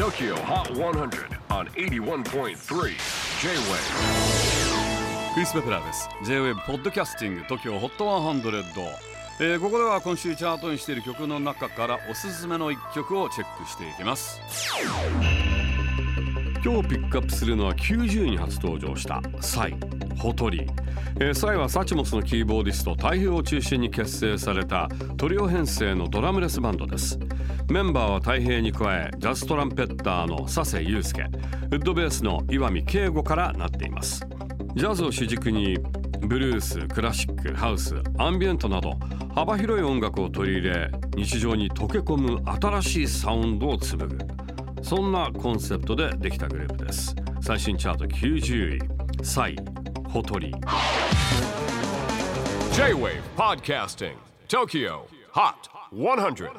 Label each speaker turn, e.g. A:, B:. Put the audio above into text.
A: TOKYO HOT 100 on 81.3 J-WAVE
B: クリス・ベプラーです。J-WAVE ポッドキャスティング TOKYO HOT 100、えー、ここでは今週チャートにしている曲の中からおすすめの一曲をチェックしていきます。今日ピックアップするのは90位に初登場したサイホトリえー、サイはサチモスのキーボーディスト太平を中心に結成されたトリオ編成のドラムレスバンドです。メンバーは太平に加えジャズトランペッターの佐世祐介。ウッドベースの岩見圭吾からなっています。ジャズを主軸にブルースクラシックハウスアンビエントなど幅広い音楽を取り入れ日常に溶け込む新しいサウンドを紡ぐ。そんなコンセプトでできたグループです。最新チャート90位。サイホトリ。
A: J-WAVE PODCASTING TOKYO HOT 100